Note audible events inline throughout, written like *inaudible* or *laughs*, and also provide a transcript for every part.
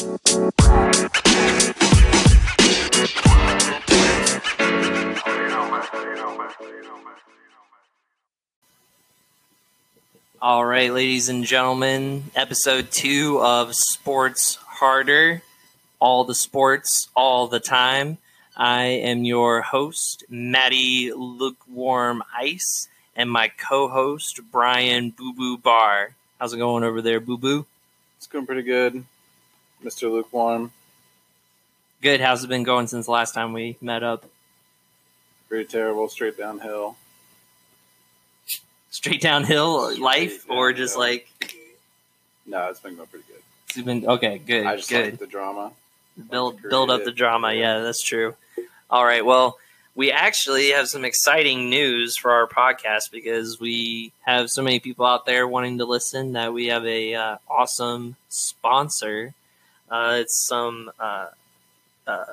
All right, ladies and gentlemen, episode two of Sports Harder. All the sports, all the time. I am your host, Maddie Lukewarm Ice, and my co host, Brian Boo Boo Bar. How's it going over there, Boo Boo? It's going pretty good, Mr. Lukewarm. Good. How's it been going since the last time we met up? Pretty terrible, straight downhill. Straight downhill life, or just like No, it's been going pretty good. it's been okay? Good, I just good. like the drama. build build up the drama. Yeah, that's true. All right. Well, we actually have some exciting news for our podcast because we have so many people out there wanting to listen that we have a uh, awesome sponsor. Uh, it's some uh, uh,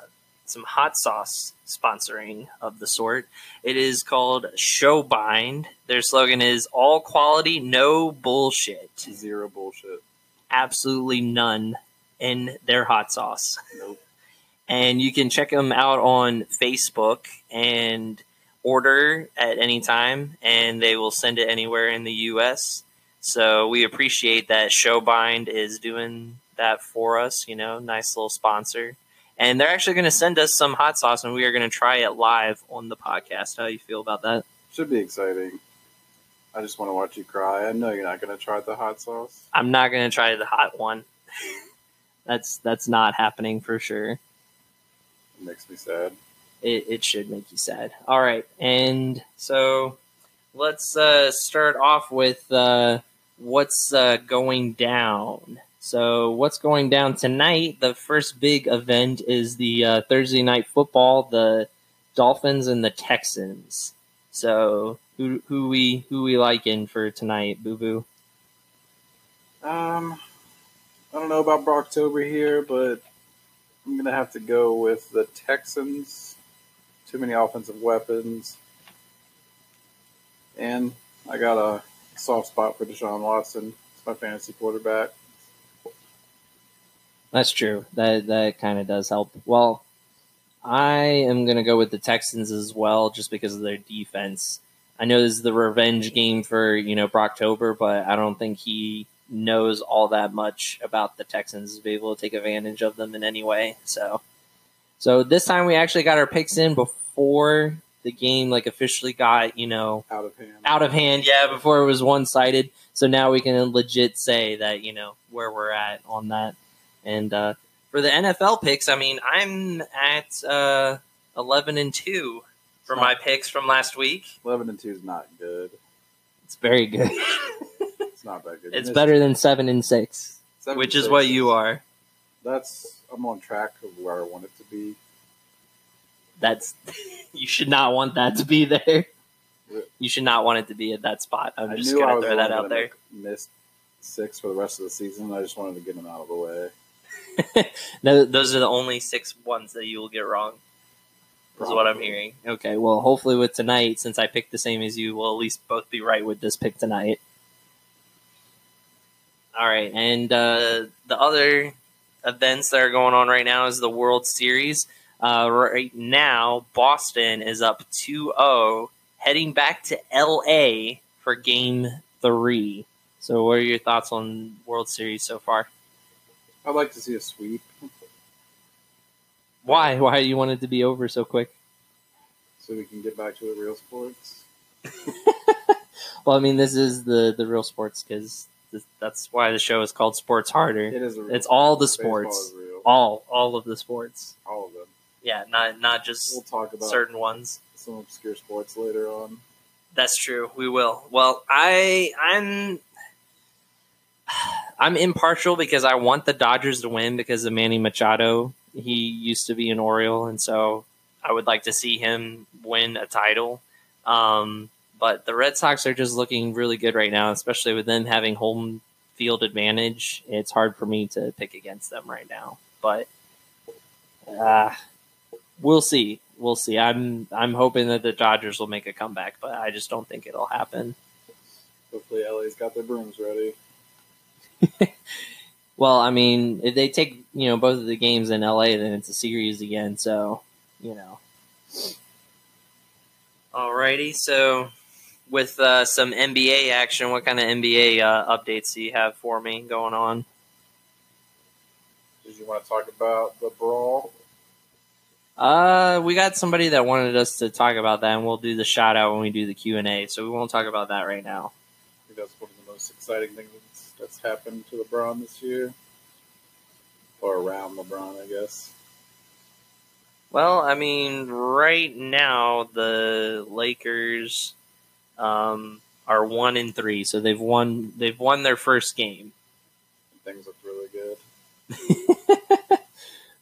some hot sauce sponsoring of the sort. It is called Showbind. Their slogan is "All quality, no bullshit." Zero bullshit. Absolutely none in their hot sauce Nope. *laughs* and you can check them out on Facebook and order at any time, and they will send it anywhere in the U.S. So we appreciate that Showbind is doing that for us. You know, nice little sponsor, and they're actually going to send us some hot sauce, and we are going to try it live on the podcast. How you feel about that? Should be exciting. I just want to watch you cry. I know you're not going to try the hot sauce. I'm not going to try the hot one. *laughs* that's that's not happening for sure. It makes me sad. it, it should make you sad. All right, and so let's uh, start off with uh, what's uh, going down. So what's going down tonight? The first big event is the uh, Thursday night football, the Dolphins and the Texans. So who who we who we liking for tonight, Boo Boo? Um, I don't know about Brocktober here, but I'm to have to go with the Texans. Too many offensive weapons. And I got a soft spot for Deshaun Watson. It's my fantasy quarterback. That's true. That that kind of does help. Well, I am going to go with the Texans as well, just because of their defense. I know this is the revenge game for you know Brocktober, but I don't think he knows all that much about the Texans to be able to take advantage of them in any way. So, so this time we actually got our picks in before the game like officially got you know Out of hand. out of hand. Yeah, before it was one sided. So now we can legit say that you know where we're at on that. And uh, for the NFL picks, I mean, I'm at uh, eleven and two for my picks from last week. 11 and 2 is not good. It's very good. *laughs* It's not that good. it's Missed better than seven and six, seven which is six what you are. That's I'm on track of where I want it to be. That's *laughs* you should not want that to be there. You should not want it to be at that spot. I'm I just gonna throw that out there. Miss six for the rest of the season. I just wanted to get them out of the way. *laughs* Those are the only six ones that you will get wrong. Is what I'm hearing. Okay, well, hopefully with tonight, since I picked the same as you, we'll at least both be right with this pick tonight. All right, and uh, the other events that are going on right now is the World Series. Uh, right now, Boston is up 2-0, heading back to LA for Game Three. So, what are your thoughts on World Series so far? I'd like to see a sweep Why? Why do you want it to be over so quick? so we can get back to the real sports. *laughs* Well, I mean, this is the the real sports because that's why the show is called Sports Harder. It is a real It's all the sports, all all of the sports. All of them. Yeah, not not just We'll talk about certain ones. some obscure sports later on. That's true. We will. Well, I I'm I'm impartial because I want the Dodgers to win because of Manny Machado. He used to be an Oriole, and so I would like to see him win a title. Um, but the Red Sox are just looking really good right now, especially with them having home field advantage. It's hard for me to pick against them right now, but uh, we'll see. We'll see. I'm I'm hoping that the Dodgers will make a comeback, but I just don't think it'll happen. Hopefully, LA's got their brooms ready. *laughs* Well, I mean, if they take you know both of the games in LA, then it's a series again. So you know. Alrighty, so with uh, some NBA action, what kind of NBA uh, updates do you have for me going on? Did you want to talk about the brawl? Uh, we got somebody that wanted us to talk about that, and we'll do the shout out when we do the Q and A. So we won't talk about that right now. I think that's one of the most exciting things that's happened to LeBron this year, or around LeBron, I guess. Well, I mean, right now the Lakers um, are one in three, so they've won. They've won their first game. Things look really good. *laughs*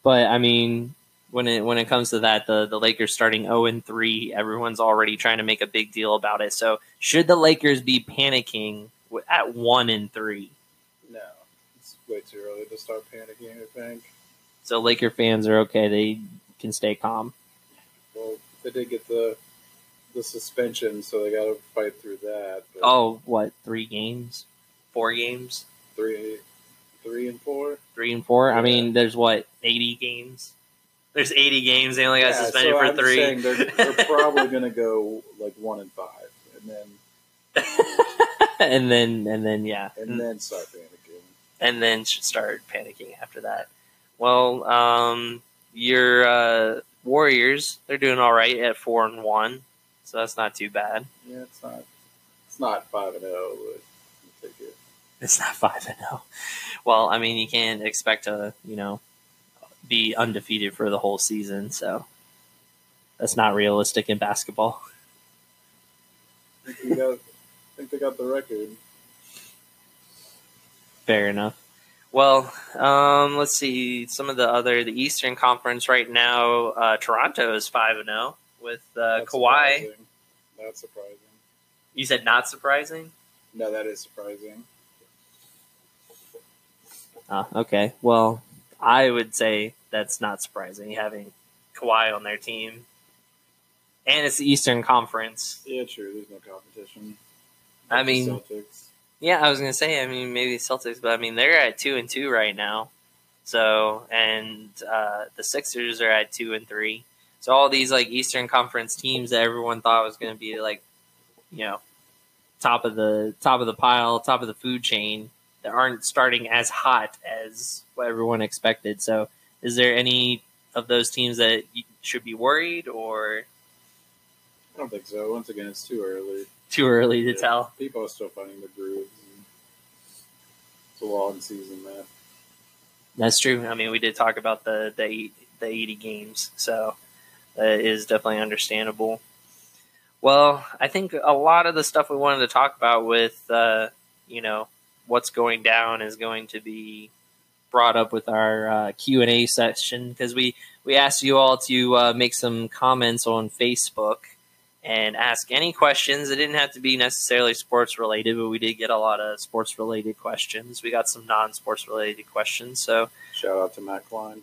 but I mean, when it when it comes to that, the the Lakers starting zero and three, everyone's already trying to make a big deal about it. So, should the Lakers be panicking at one and three? No, it's way too early to start panicking. I think. So, Laker fans are okay. They can stay calm. Well, they did get the the suspension, so they got to fight through that. Oh, what? Three games? Four games? three, three and four. Three and four? I mean, there's what? Eighty games. There's eighty games. They only got Yeah, suspended so for I'm three. They're, they're *laughs* probably going to go like one and five, and then *laughs* *laughs* and then and then yeah, and then start panicking. and then start panicking after that. Well, um, your uh, Warriors they're doing all right at four and one, so that's not too bad. Yeah, it's not. It's not five and zero, but take it. It's not five and zero. Well, I mean, you can't expect to you know be undefeated for the whole season, so that's not realistic in basketball. I think, we got, I think they got the record. Fair enough. Well, um, let's see some of the other the Eastern Conference right now. Uh, Toronto is five and zero with uh, That's Kawhi. surprising. That's surprising. You said not surprising. No, that is surprising. Ah, okay. Well, I would say that's not surprising having Kawhi on their team, and it's the Eastern Conference. Yeah, true. There's no competition. I mean, Celtics. Yeah, I was gonna say. I mean, maybe Celtics, but I mean they're at two and two right now. So, and uh, the Sixers are at two and three. So all these like Eastern Conference teams that everyone thought was gonna be like, you know, top of the top of the pile, top of the food chain, that aren't starting as hot as what everyone expected. So, is there any of those teams that you should be worried or I don't think so. Once again, it's too early. too early to Yeah. tell? People are still finding the grooves. It's a long season, man. That's true. I mean, we did talk about the the, the 80 games, so that is definitely understandable. Well, I think a lot of the stuff we wanted to talk about with, uh, you know, what's going down is going to be brought up with our uh, Q and A session because we we asked you all to uh, make some comments on Facebook and ask any questions. It didn't have to be necessarily sports related, but we did get a lot of sports related questions. We got some non sports related questions, so. Shout out to Matt Klein.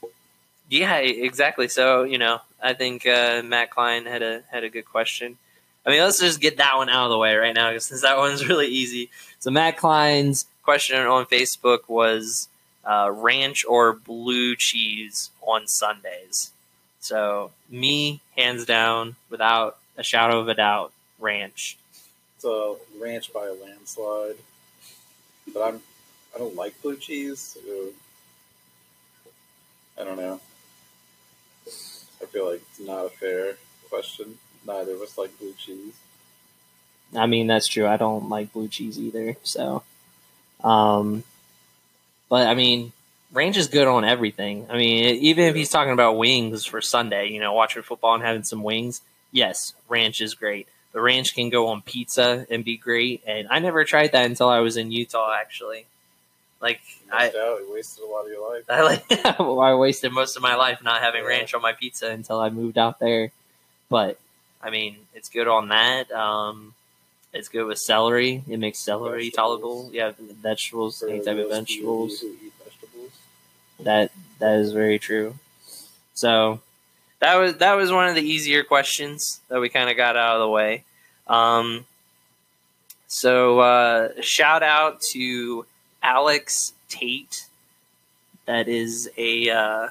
Yeah, exactly. So you know, I think uh, Matt Klein had a had a good question. I mean, let's just get that one out of the way right now, since that *laughs* one's really easy. So Matt Klein's question on Facebook was uh, ranch or blue cheese on Sundays. So me, hands down, without a shadow of a doubt, ranch. It's a ranch by a landslide. But I'm I don't like blue cheese. So I don't know. I feel like it's not a fair question. Neither of us like blue cheese. I mean, that's true. I don't like blue cheese either. So, um, but I mean, ranch is good on everything. I mean, even if he's talking about wings for Sunday, you know, watching football and having some wings, yes, ranch is great. The ranch can go on pizza and be great. And I never tried that until I was in Utah, actually. Like, I, Missed out. You wasted a lot of your life. *laughs* I like *laughs* well, I wasted most of my life not having Yeah. ranch on my pizza until I moved out there. But I mean, it's good on that. Um, it's good with celery. It makes celery Vegetables. tolerable. Yeah, vegetables, For any type of vegetables. vegetables. That that is very true. So that was that was one of the easier questions that we kind of got out of the way. Um, so uh, shout out to Alex Tate that is a uh,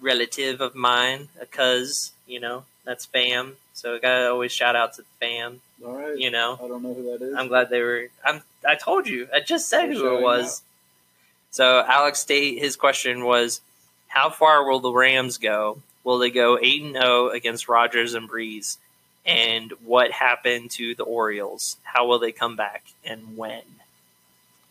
relative of mine, a cuz, you know, that's fam. So I gotta always shout out to the fam. All right. You know, I don't know who that is. I'm glad they were. I'm. I told you. I just said You're who it was. out. So Alex Tate, His question was, how far will the Rams go? Will they go eight and zero against Rodgers and Brees? And what happened to the Orioles? How will they come back and when?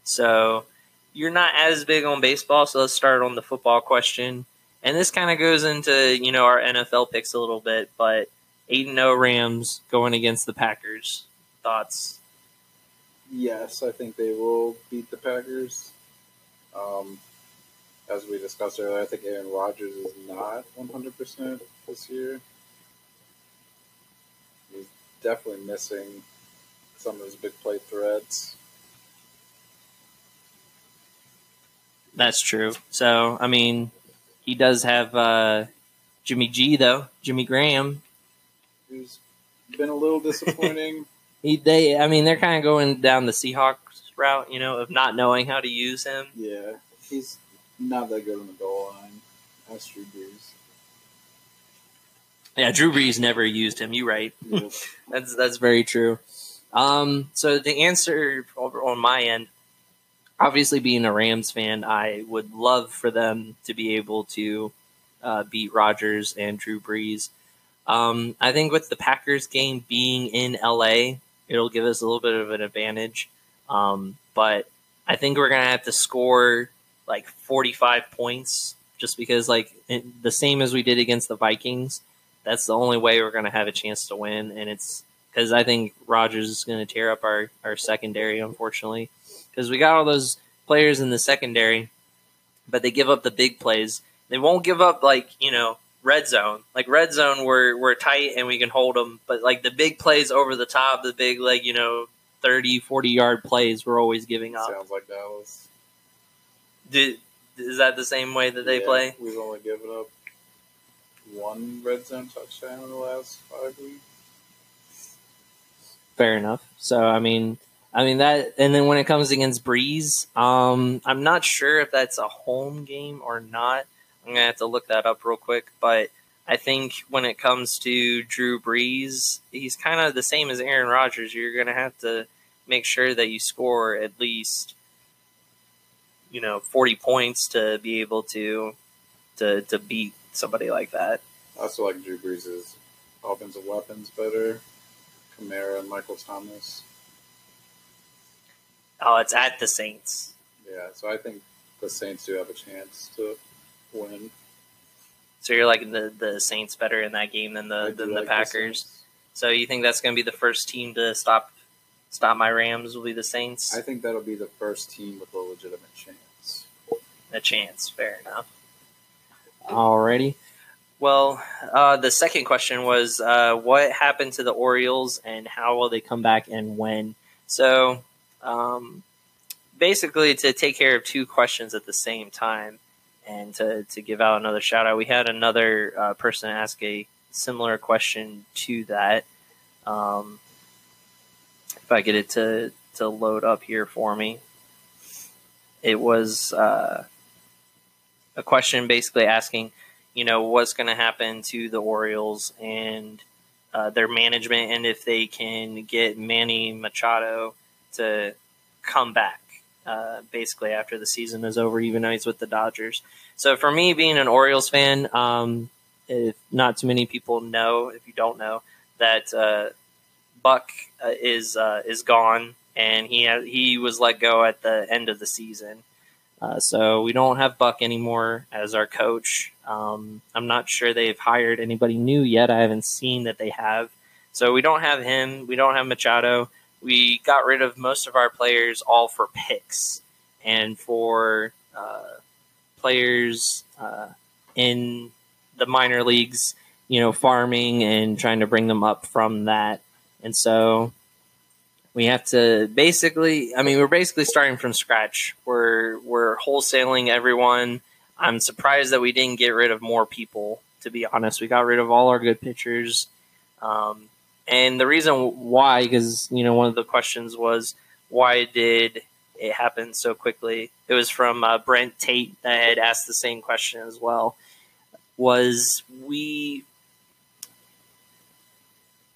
So you're not as big on baseball, so let's start on the football question. And this kind of goes into you know our NFL picks a little bit, but eight and zero Rams going against the Packers. Thoughts? Yes, I think they will beat the Packers. Um, as we discussed earlier, I think Aaron Rodgers is not 100% this year. He's definitely missing some of his big play threats. That's true. So, I mean, he does have uh, Jimmy G though, Jimmy Graham. He's been a little disappointing. *laughs* He, they, I mean, they're kind of going down the Seahawks route, you know, of not knowing how to use him. yeah, he's not that good on the goal line. That's Drew Brees. Yeah, Drew Brees never used him. You right. *laughs* That's that's very true. Um, so the answer on my end, obviously being a Rams fan, I would love for them to be able to uh, beat Rodgers and Drew Brees. Um, I think with the Packers game being in LA, it'll give us a little bit of an advantage. Um, but I think we're gonna have to score like 45 points, just because like it, the same as we did against the Vikings. That's the only way we're gonna have a chance to win, and it's because I think Rodgers is going to tear up our, our secondary, unfortunately, because we got all those players in the secondary, but they give up the big plays. They won't give up like you know red zone, like red zone. We're we're tight and we can hold them, but like the big plays over the top, the big like you know 30, 40 yard plays, we're always giving up. Sounds like Dallas. Did, is that the same way that they Yeah, play? We've only given up one red zone touchdown in the last five weeks. Fair enough. So I mean, I mean that, and then when it comes against Brees, um, I'm not sure if that's a home game or not. I'm gonna have to look that up real quick. But I think when it comes to Drew Brees, he's kind of the same as Aaron Rodgers. You're gonna have to make sure that you score at least, you know, 40 points to be able to to to beat somebody like that. I also like Drew Brees' offensive weapons better. Kamara and Michael Thomas. Oh, it's at the Saints. Yeah, so I think the Saints do have a chance to win. So you're liking the, the Saints better in that game than the than the like Packers. Saints. so you think that's going to be the first team to stop stop my Rams? Will be the Saints? I think that'll be the first team with a legitimate chance. A chance. Fair enough. Alrighty. Well, uh, the second question was uh, what happened to the Orioles and how will they come back and when? So, um, basically, to take care of two questions at the same time and to, to give out another shout out, we had another uh, person ask a similar question to that. Um, if I get it to, to load up here for me, it was. Uh, a question basically asking, you know, what's going to happen to the Orioles and uh, their management, and if they can get Manny Machado to come back, uh, basically after the season is over, even though he's with the Dodgers. So for me, being an Orioles fan, um, if not too many people know, if you don't know, that uh, Buck uh, is uh, is gone, and he ha- he was let go at the end of the season. Uh, so we don't have Buck anymore as our coach. Um, I'm not sure they've hired anybody new yet. I haven't seen that they have. So we don't have him. We don't have Machado. We got rid of most of our players all for picks and for uh, players uh, in the minor leagues, you know, farming and trying to bring them up from that. And so we have to basically i mean we're basically starting from scratch we're we're wholesaling everyone i'm surprised that we didn't get rid of more people to be honest we got rid of all our good pitchers um, and the reason why because you know one of the questions was why did it happen so quickly. It was from uh, Brent Tate that had asked the same question as well. Was we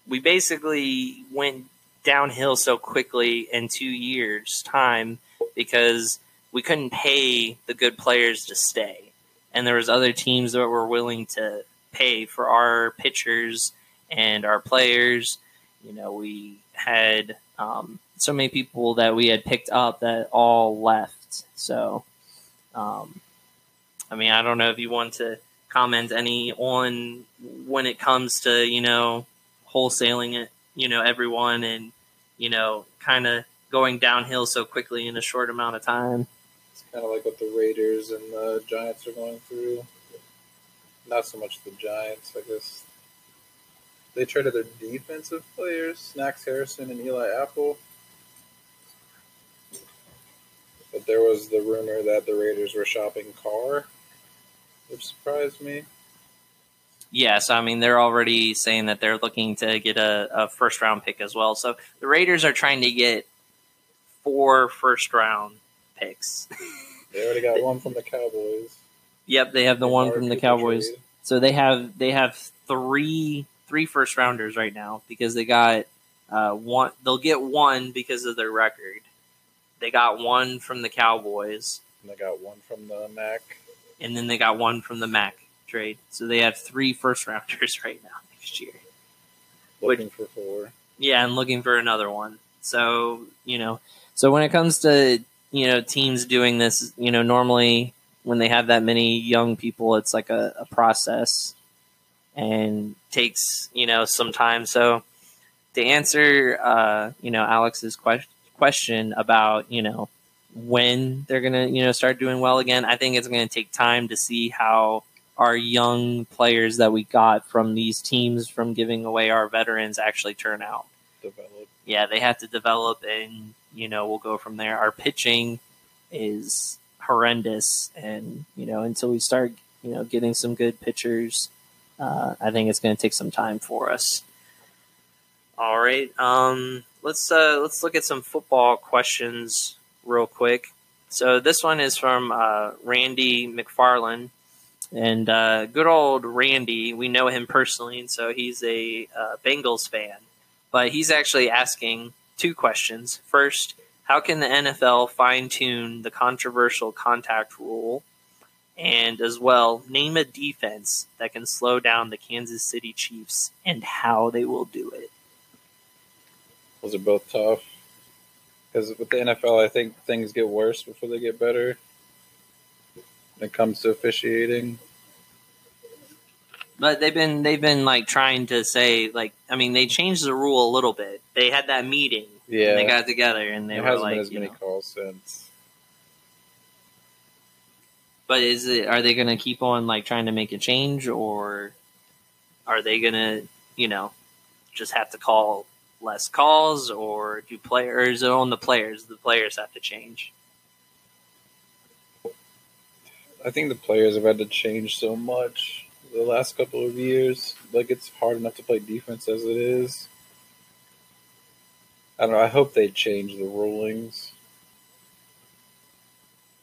we basically went downhill so quickly in two years' time because we couldn't pay the good players to stay, and there was other teams that were willing to pay for our pitchers and our players. You know, we had um, so many people that we had picked up that all left. So, um, I mean, I don't know if you want to comment any on when it comes to you know wholesaling it, you know, everyone and you know, kind of going downhill so quickly in a short amount of time. It's kind of like what the Raiders and the Giants are going through. Not so much the Giants, I guess. They traded their defensive players, Snacks Harrison and Eli Apple. But there was the rumor that the Raiders were shopping Carr, which surprised me. Yes, I mean they're already saying that they're looking to get a, a, first round pick as well. So the Raiders are trying to get four first round picks. *laughs* they already got one from the Cowboys. Yep, they have the one from the Cowboys. Trade. So they have they have three three first rounders right now because they got uh, one. They'll get one because of their record. They got one from the Cowboys. And they got one from the Mack. And then they got one from the Mack trade. So they have three first rounders *laughs* right now next year. Looking Which, for four. Yeah, and looking for another one. So, you know, so when it comes to, you know, teams doing this, you know, normally when they have that many young people, it's like a, a process and takes, you know, some time. So to answer, uh, you know, Alex's question, question about, you know, when they're going to, you know, start doing well again, I think it's going to take time to see how our young players that we got from these teams from giving away our veterans actually turn out. Develop. Yeah, they have to develop, and you know we'll go from there. Our pitching is horrendous, and you know until we start you know getting some good pitchers, uh, I think it's going to take some time for us. All right, um, let's uh, let's look at some football questions real quick. So this one is from uh, Randy McFarland. And uh, good old Randy, we know him personally, and so he's a uh, Bengals fan. But he's actually asking two questions. First, how can the NFL fine tune the controversial contact rule? And as well, name a defense that can slow down the Kansas City Chiefs and how they will do it. Those are both tough. Because with the NFL, I think things get worse before they get better when it comes to officiating. But they've been they've been like trying to say like I mean they changed the rule a little bit. They had that meeting. Yeah. they got together and they there were hasn't like been as many know, calls since. But is it are they going to keep on like trying to make a change or are they going to, you know, just have to call less calls or do players on the players the players have to change? I think the players have had to change so much the last couple of years. Like it's hard enough to play defense as it is. I don't know. I hope they change the rulings.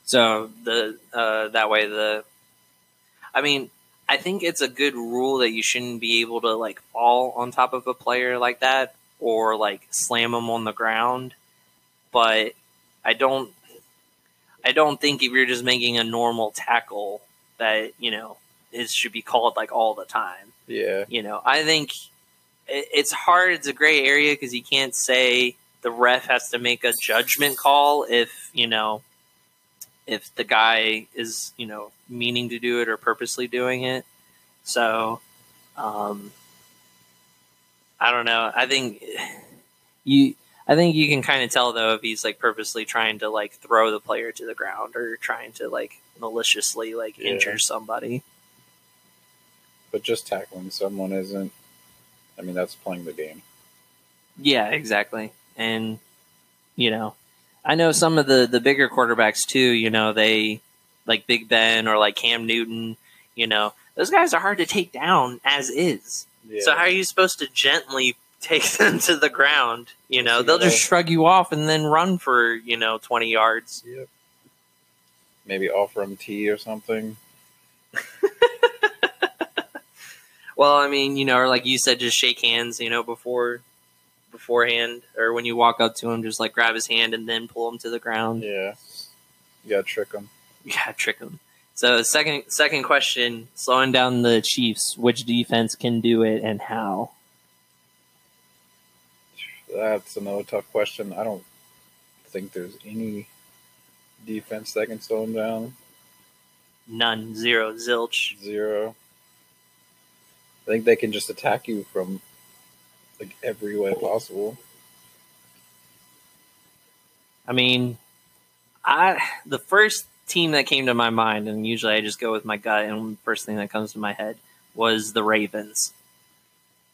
So the uh, that way the, I mean, I think it's a good rule that you shouldn't be able to like fall on top of a player like that or like slam them on the ground. But I don't I don't think if you're just making a normal tackle that you know it should be called like all the time. Yeah, you know, I think it's hard. It's a gray area because you can't say the ref has to make a judgment call if you know if the guy is you know meaning to do it or purposely doing it. So, um, I don't know. I think *sighs* you I think you can kind of tell though if he's like purposely trying to like throw the player to the ground or trying to like maliciously like yeah. injure somebody. But just tackling someone isn't. I mean, that's playing the game. Yeah, exactly. And you know, I know some of the the bigger quarterbacks too. You know, they like Big Ben or like Cam Newton. You know, those guys are hard to take down as is. Yeah. So how are you supposed to gently take *laughs* them to the ground. You know, they'll just shrug you off and then run for you know twenty yards. Yep. Maybe offer them tea or something. *laughs* Well, I mean, you know, or like you said, just shake hands. You know, before beforehand, or when you walk up to him, just like grab his hand and then pull him to the ground. Yeah. You gotta trick him. *laughs* Yeah, trick him. So second second question, slowing down the Chiefs, which defense can do it and how? That's another tough question. I don't think there's any defense that can slow him down. None, zero, zilch. Zero. I think they can just attack you from like every way possible. I mean, I the first team that came to my mind, and usually I just go with my gut, and the first thing that comes to my head was the Ravens.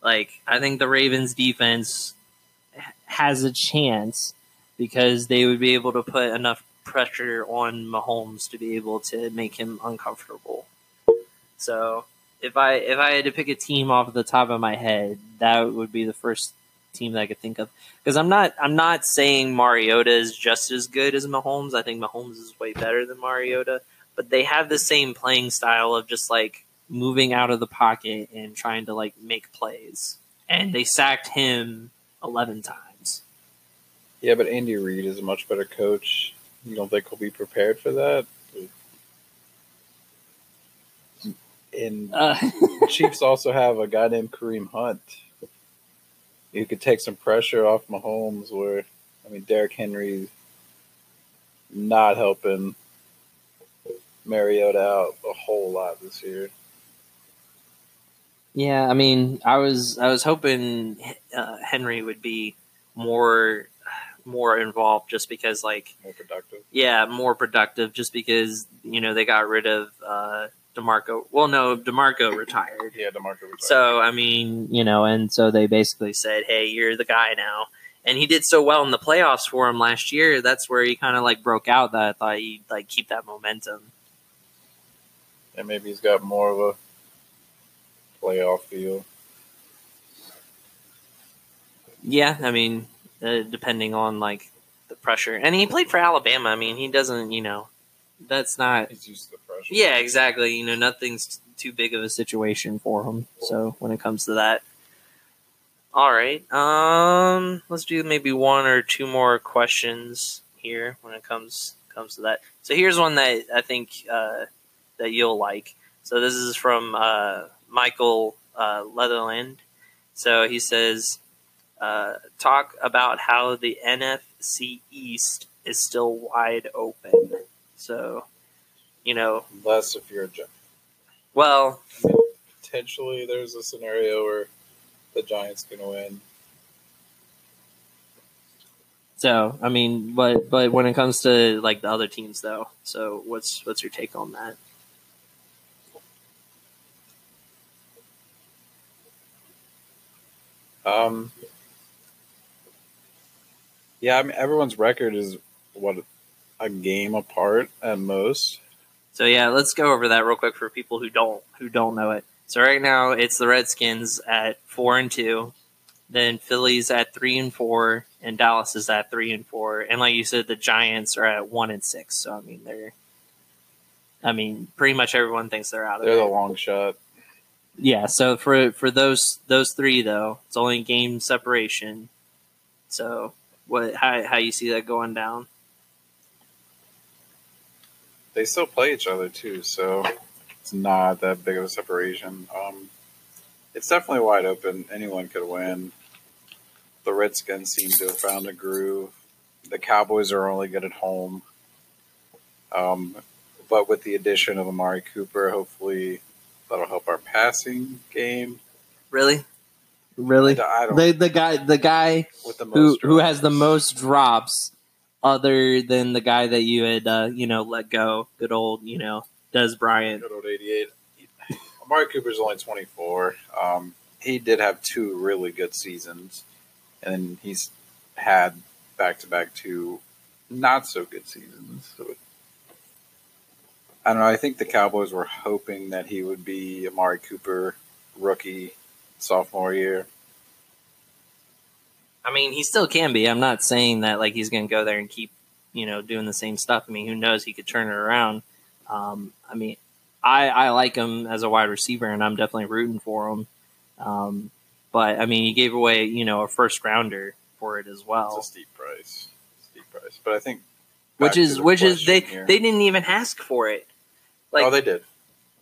Like, I think the Ravens defense has a chance because they would be able to put enough pressure on Mahomes to be able to make him uncomfortable. So, if I if I had to pick a team off the top of my head, that would be the first team that I could think of because I'm not I'm not saying Mariota is just as good as Mahomes. I think Mahomes is way better than Mariota, but they have the same playing style of just like moving out of the pocket and trying to like make plays. And they sacked him 11 times. Yeah, but Andy Reid is a much better coach. You don't think he'll be prepared for that? And Uh, *laughs* Chiefs also have a guy named Kareem Hunt. You could take some pressure off Mahomes. Where I mean, Derrick Henry not helping Mariota out a whole lot this year. yeah, I mean, I was I was hoping uh, Henry would be more more involved just because like More productive. yeah, more productive just because you know they got rid of uh, Demarco. Well, no, Demarco *laughs* retired. Yeah, Demarco. retired. So I mean, you know, and so they basically said, "Hey, you're the guy now." And he did so well in the playoffs for him last year. That's where he kind of like broke out. That I thought he'd like keep that momentum. and maybe he's got more of a playoff feel. Yeah, I mean, uh, depending on like the pressure, and he played for Alabama. I mean, he doesn't, you know, that's not He's used to the pressure. Yeah, exactly. You know, nothing's too big of a situation for him. So when it comes to that, all right. Um, let's do maybe one or two more questions here when it comes comes to that. So here's one that I think uh, that you'll like. So this is from uh, Michael uh, Leatherland. So he says, uh, talk about how the NFC East is still wide open. So, you know, Unless if you're a Gi- well, potentially there's a scenario where the Giants can win. so I mean, but but when it comes to like the other teams, though, so what's what's your take on that? Um, yeah, I mean everyone's record is what a game apart at most. So yeah, let's go over that real quick for people who don't who don't know it. So right now it's the Redskins at four and two, then Phillies at three and four, and Dallas is at three and four, and like you said, the Giants are at one and six. So I mean they're, I mean pretty much everyone thinks they're out of They're the long shot. Yeah. So for for those those three though, it's only game separation. So what how how you see that going down? They still play each other too, so it's not that big of a separation. Um, it's definitely wide open. Anyone could win. The Redskins seem to have found a groove. The Cowboys are only good at home. Um, but with the addition of Amari Cooper, hopefully that'll help our passing game. Really, really. I don't The the guy the guy with the who most who has the most drops, other than the guy that you had uh, you know let go. Good old you know Dez Bryant. Good old 88. Amari Cooper's only 24. Um, he did have two really good seasons, and he's had back to back two not so good seasons. So I don't know. I think the Cowboys were hoping that he would be Amari Cooper rookie sophomore year. I mean, he still can be. I'm not saying that like he's going to go there and keep, you know, doing the same stuff. I mean, who knows? He could turn it around. Um, I mean, I, I like him as a wide receiver, and I'm definitely rooting for him. Um, but I mean, he gave away, you know, a first rounder for it as well. It's a steep price, steep price. But I think which is which is they here- they didn't even ask for it. Like, oh, they did.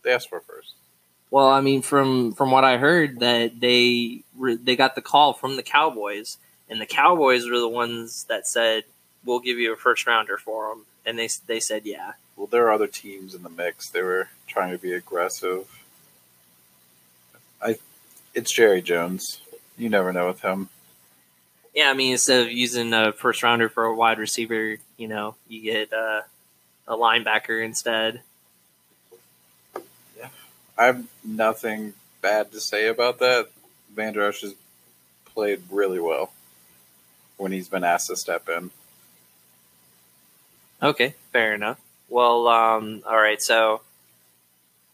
They asked for it first. Well, I mean, from from what I heard, that they re- they got the call from the Cowboys, and the Cowboys were the ones that said we'll give you a first rounder for him, and they they said yeah. Well, there are other teams in the mix. They were trying to be aggressive. I, it's Jerry Jones. You never know with him. Yeah, I mean, instead of using a first rounder for a wide receiver, you know, you get uh, a linebacker instead. I have nothing bad to say about that. Vander Esch has played really well when he's been asked to step in. Okay, fair enough. Well, um, all right. So,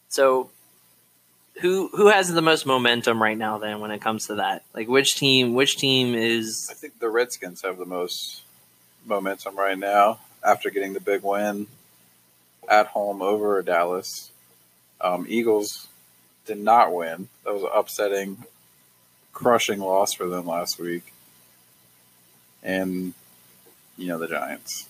so who who has the most momentum right now? Then, when it comes to that, like which team? Which team is? I think the Redskins have the most momentum right now after getting the big win at home over Dallas. Um, Eagles did not win. That was an upsetting, crushing loss for them last week. And, you know, the Giants.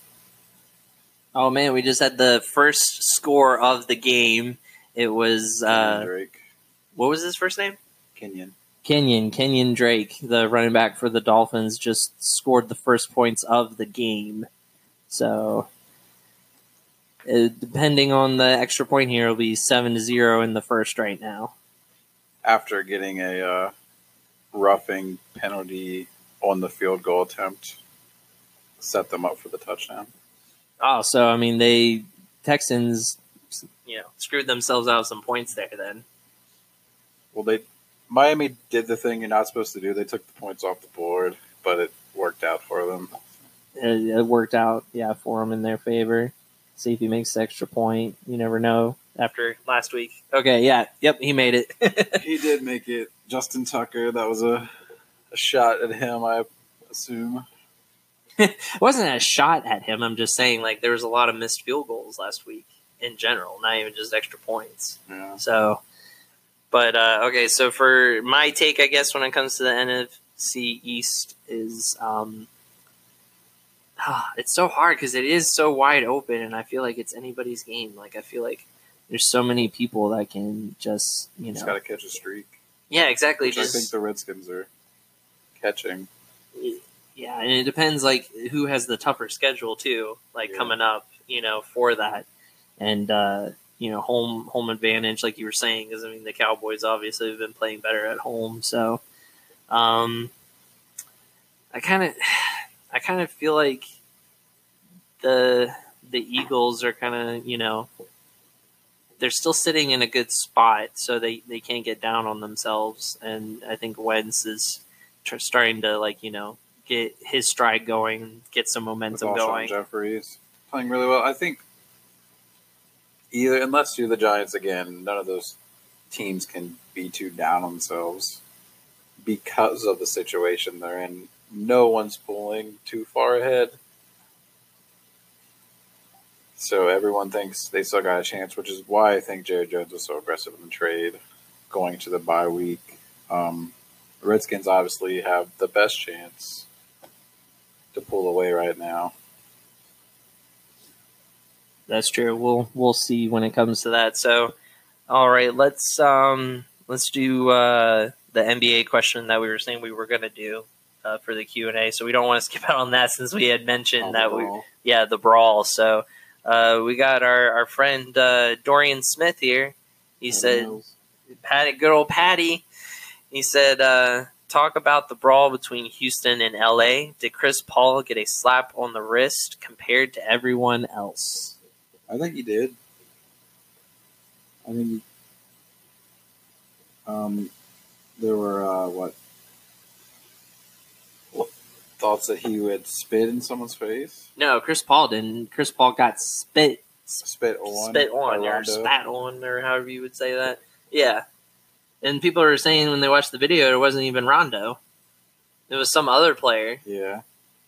Oh man, we just had the first score of the game. It was uh, Drake. what was his first name? Kenyon. Kenyon, Kenyon Drake, the running back for the Dolphins, just scored the first points of the game. So, uh, depending on the extra point here, it'll be seven to zero in the first right now. After getting a uh, roughing penalty on the field goal attempt, set them up for the touchdown. Oh, so I mean, they Texans, you know, screwed themselves out of some points there. Then, Well, they Miami did the thing you're not supposed to do. They took the points off the board, but it worked out for them. it, it worked out, yeah, for them in their favor. See if he makes the extra point. You never know. After last week, okay, yeah, yep, he made it. *laughs* he did make it. Justin Tucker, that was a, a shot at him, I assume. it *laughs* wasn't a shot at him. I'm just saying, like, there was a lot of missed field goals last week in general, not even just extra points. Yeah. So, but uh, okay, so for my take, I guess when it comes to the NFC East is um, ah, it's so hard because it is so wide open, and I feel like it's anybody's game. Like I feel like there's so many people that can just you Just know, got to catch a streak. yeah, exactly. Which I think the Redskins are catching. yeah, and it depends like who has the tougher schedule too, like Yeah. coming up, you know, for that, and uh, you know, home home advantage, like you were saying, because I mean the Cowboys obviously have been playing better at home, so um, I kind of, I kind of feel like the the Eagles are kind of you know they're still sitting in a good spot, so they they can't get down on themselves, and I think Wentz is tr- starting to like you know get his stride going, get some momentum going. Jeffery's playing really well. I think either, unless you're the Giants again, none of those teams can be too down on themselves because of the situation they're in. No one's pulling too far ahead. So everyone thinks they still got a chance, which is why I think Jerry Jones was so aggressive in the trade going to the bye week. Um, the Redskins obviously have the best chance to pull away right now. That's true. We'll we'll see when it comes to that. So, all right, let's um let's do uh, the NBA question that we were saying we were going to do uh, for the Q and A. So we don't want to *laughs* skip out on that since we had mentioned that we yeah the brawl. So uh, we got our our friend uh, Dorian Smith here. He said, Patty, good old Patty. He said, uh, talk about the brawl between Houston and LA. Did Chris Paul get a slap on the wrist compared to everyone else? I think he did. I think um, there were uh, what thoughts that he would spit in someone's face, No, Chris Paul didn't. Chris Paul got spit spit on, spit on or spat on or however you would say that. Yeah. And people are saying when they watched the video it wasn't even Rondo. It was some other player, Yeah.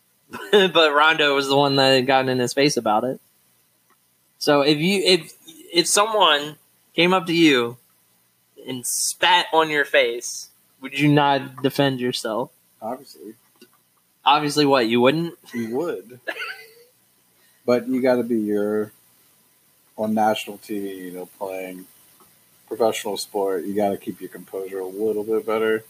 *laughs* but Rondo was the one that had gotten in his face about it. So if you if if someone came up to you and spat on your face, would you not defend yourself? Obviously, Obviously, what you wouldn't. you would. but you got to be your on national TV. You know, playing professional sport. You got to keep your composure a little bit better.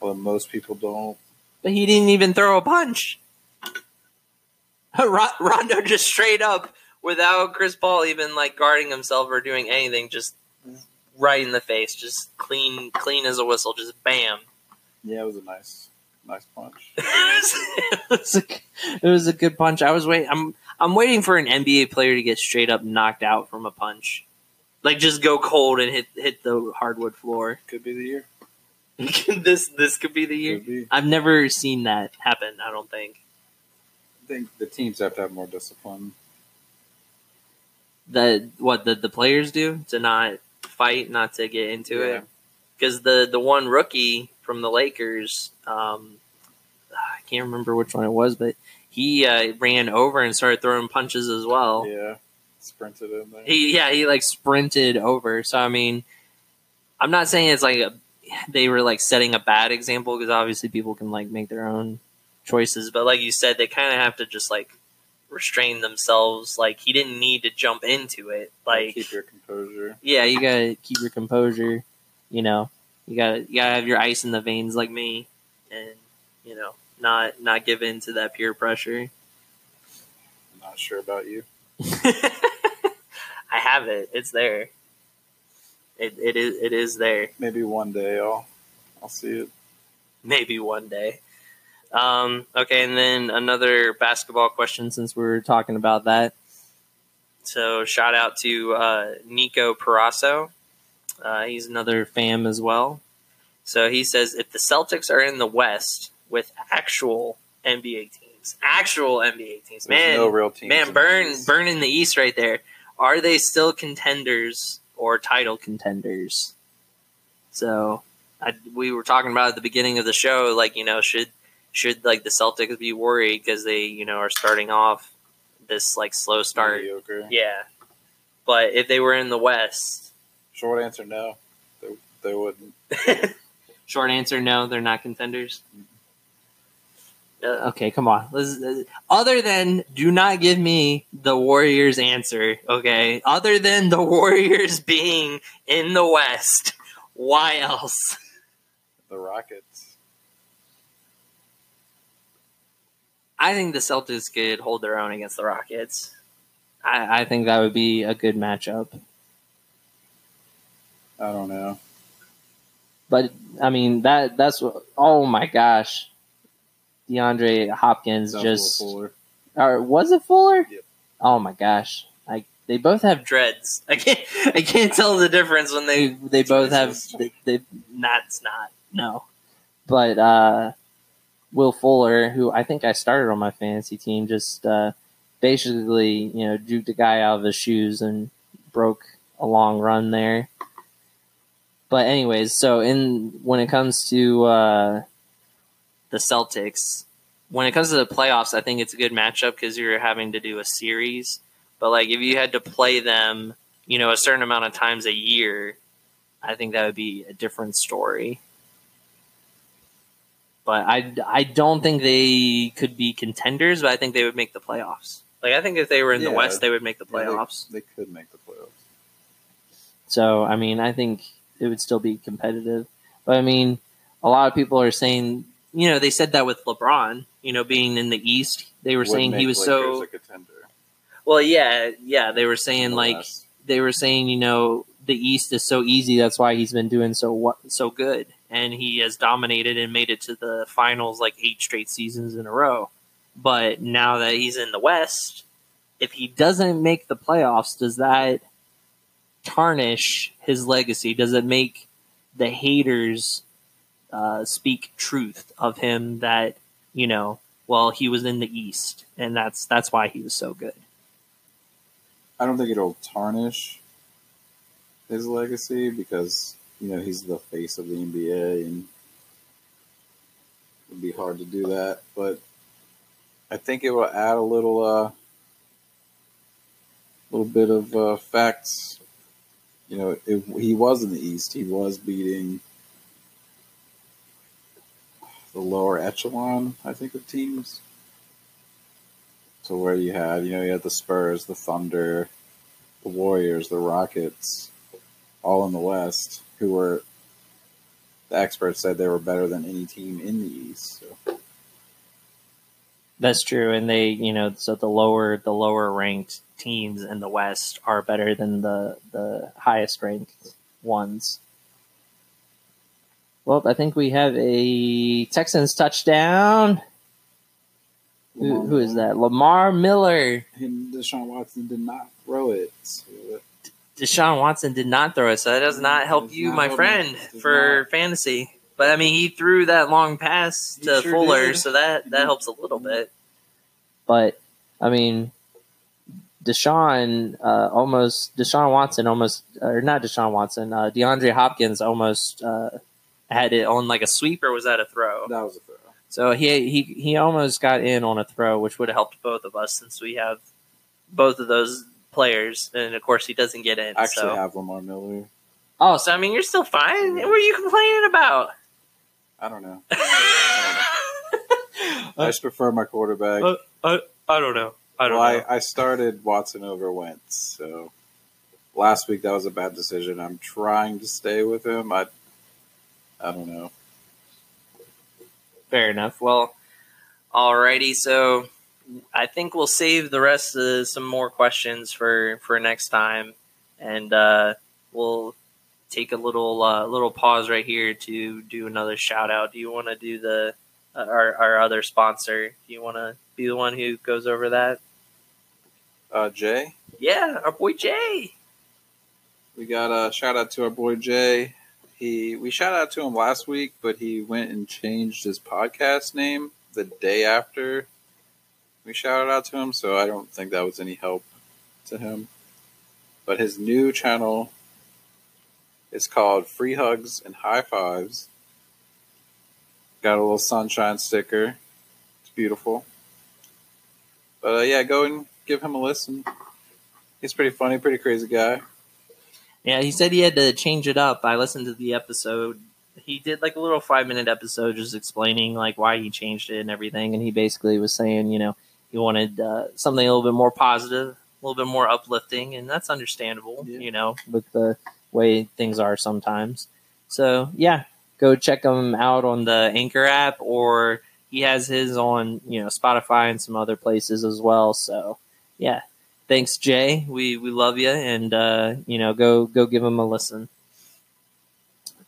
Although most people don't. But he didn't even throw a punch. *laughs* Ron- Rondo just straight up, without Chris Paul even like guarding himself or doing anything, just right in the face, just clean, clean as a whistle, just bam. Yeah, it was a nice, nice punch. *laughs* it, was a, it was a good punch. I was waiting. I'm I'm waiting for an NBA player to get straight up knocked out from a punch, like just go cold and hit hit the hardwood floor. *laughs* Could be the year. *laughs* this this could be the year. Be. I've never seen that happen. I don't think. I think the teams have to have more discipline. the what the, the players do to not fight, not to get into Yeah. it. Because the the one rookie from the Lakers, um, I can't remember which one it was, but he uh, ran over and started throwing punches as well. Yeah, sprinted in there. He yeah he like sprinted over. So I mean, I'm not saying it's like a, they were like setting a bad example because obviously people can like make their own choices, but like you said, they kind of have to just like restrain themselves. Like he didn't need to jump into it. Like keep your composure. yeah, you gotta keep your composure. You know, you gotta you gotta have your ice in the veins like me, and you know, not not give in to that peer pressure. I'm not sure about you. *laughs* I have it. It's there. It it is it is there. Maybe one day I'll I'll see it. Maybe one day. Um, okay, and then another basketball question since we are talking about that. So shout out to uh, Nico Parasso. Uh, he's another fam as well. So he says if the Celtics are in the West with actual NBA teams, actual NBA teams, There's man, no real teams. man, burn, burn in the East right there. Are they still contenders or title contenders? So I, we were talking about at the beginning of the show, like you know, should should like the Celtics be worried because they you know are starting off this like slow start? Mediocre. Yeah, but if they were in the West, Short answer: No. They, they wouldn't. *laughs* short answer, no, they're not contenders. Uh, okay, come on. Uh, other than do not give me the Warriors answer, okay? Other than the Warriors *laughs* being in the West, why else? The Rockets. I think the Celtics could hold their own against the Rockets. I, I think that would be a good matchup. I don't know. But I mean that that's what. Oh my gosh, DeAndre Hopkins That just fuller. or was it Fuller? Yep. Oh my gosh, I they both have dreads. I can't *laughs* I can't tell the difference when they they both have Jesus. they, they not it's not no, but uh, Will Fuller, who I think I started on my fantasy team, just uh, basically you know juked a guy out of his shoes and broke a long run there. But anyways, so in when it comes to uh, the Celtics, when it comes to the playoffs, I think it's a good matchup because you're having to do a series. But like if you had to play them, you know, a certain amount of times a year, I think that would be a different story. But I, I don't think they could be contenders, but I think they would make the playoffs. Like I think if they were in the West, they would make the Yeah, they- playoffs. they, could make the playoffs. So I mean, I think it would still be competitive. But I mean, a lot of people are saying, you know, they said that with LeBron, you know, being in the East, they were Would saying he was Lakers so well. Yeah, yeah, they were saying the like they were saying, you know, the East is so easy. That's why he's been doing so what so good, and he has dominated and made it to the finals like eight straight seasons in a row. But now that he's in the West, if he doesn't make the playoffs, does that tarnish his legacy? Does it make the haters uh, speak truth of him that you know? Well, he was in the East, and that's that's why he was so good. I don't think it'll tarnish his legacy because you know he's the face of the NBA and it would be hard to do that, but I think it will add a little, uh, little bit of uh, facts. You know, if he was in the East, he was beating the lower echelon, I think, of teams. So where you had, you know, you had the Spurs, the Thunder, the Warriors, the Rockets, all in the West, who were the experts said they were better than any team in the East. So. That's true, and they, you know, so the lower the lower ranked teams in the West are better than the the highest ranked ones. Well, I think we have a Texans touchdown. Who, who is that? Lamar Miller. And Deshaun Watson did not throw it. So Deshaun Watson did not throw it, so that does not help Does you, not my friend, me. For fantasy. But I mean, he threw that long pass He to sure Fuller, did. so that that Mhm. helps a little bit. But I mean, Deshaun uh, almost Deshaun Watson almost or not Deshaun Watson, uh, DeAndre Hopkins almost uh, had it on like a sweep or was that a throw? that was a throw. So he he he almost got in on a throw, which would have helped both of us since we have both of those players, and of course he doesn't get in. I actually so. have Lamar Miller. Oh, so I mean, you're still fine. What are you complaining about? I don't know. *laughs* I just prefer my quarterback. Uh, I, I don't know. I don't well, know. I, I started Watson over Wentz, so last week that was a bad decision. I'm trying to stay with him. I, I don't know. Fair enough. Well, alrighty. So I think we'll save the rest of some more questions for for next time, and uh, we'll take a little uh, little pause right here to do another shout out. Do you want to do the uh, our our other sponsor? Do you want to be the one who goes over that? Uh, Jay, Yeah, our boy Jay. we got a shout out to our boy Jay. He we shout out to him last week, but he went and changed his podcast name the day after we shouted out to him. So I don't think that was any help to him. But his new channel is called Free Hugs and High Fives. Got a little sunshine sticker. It's beautiful. But uh, yeah, go and give him a listen. He's pretty funny, pretty crazy guy. Yeah, he said he had to change it up. I listened to the episode. He did like a little five minute episode just explaining like why he changed it and everything. And he basically was saying, you know, he wanted uh, something a little bit more positive, a little bit more uplifting, and that's understandable, Yeah. you know, with the way things are sometimes. So yeah, go check him out on the Anchor app, or he has his on you know Spotify and some other places as well. So yeah, thanks Jay. We we love you, and uh, you know go go give him a listen.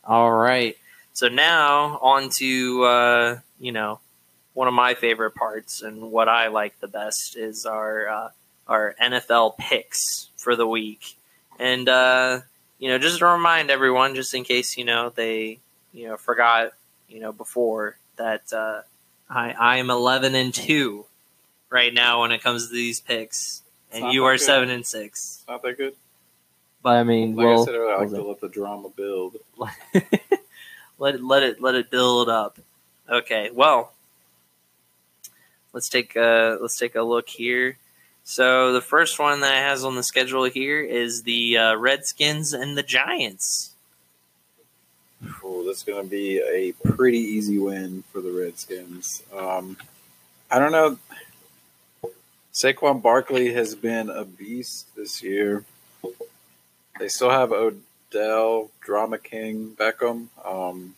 All right, so now on to uh, you know one of my favorite parts and what I like the best is our uh, our NFL picks for the week, and uh, you know just to remind everyone, just in case you know they you know forgot you know before that uh, I I am eleven and two right now when it comes to these picks, and you are good. seven and six. It's not that good. But I mean, Like well, I said earlier, I like to let the drama build. *laughs* let it let it let it build up. Okay, well, let's take a let's take a look here. So the first one that has on the schedule here is the uh, Redskins and the Giants. Oh, that's going to be a pretty easy win for the Redskins. Um, I don't know. Saquon Barkley has been a beast this year. They still have Odell, Drama King, Beckham. Um,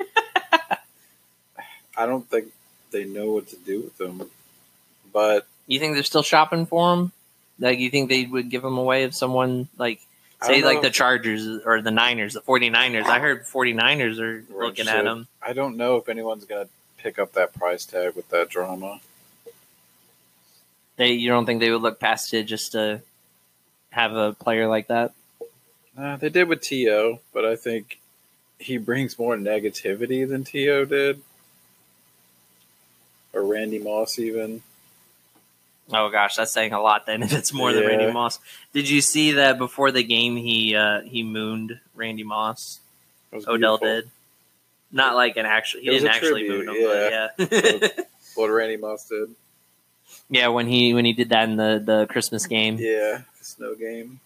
*laughs* I don't think they know what to do with them. But You think they're still shopping for him? Like you think they would give him away if someone like say like the Chargers or the Niners, the 49ers. I heard 49ers are looking at him. I don't know if anyone's going to pick up that price tag with that drama. They you don't think they would look past it just to have a player like that? Uh, they did with T.O., but I think he brings more negativity than T.O. did. Or Randy Moss, even. Oh gosh, that's saying a lot. Then *laughs* if it's more than Randy Moss, did you see that before the game he uh, he mooned Randy Moss? Odell beautiful. did. Not like an actual. He didn't actually tribute, boot him, but yeah. *laughs* what Randy Moss did. yeah, when he when he did that in the the Christmas game. Yeah, snow game.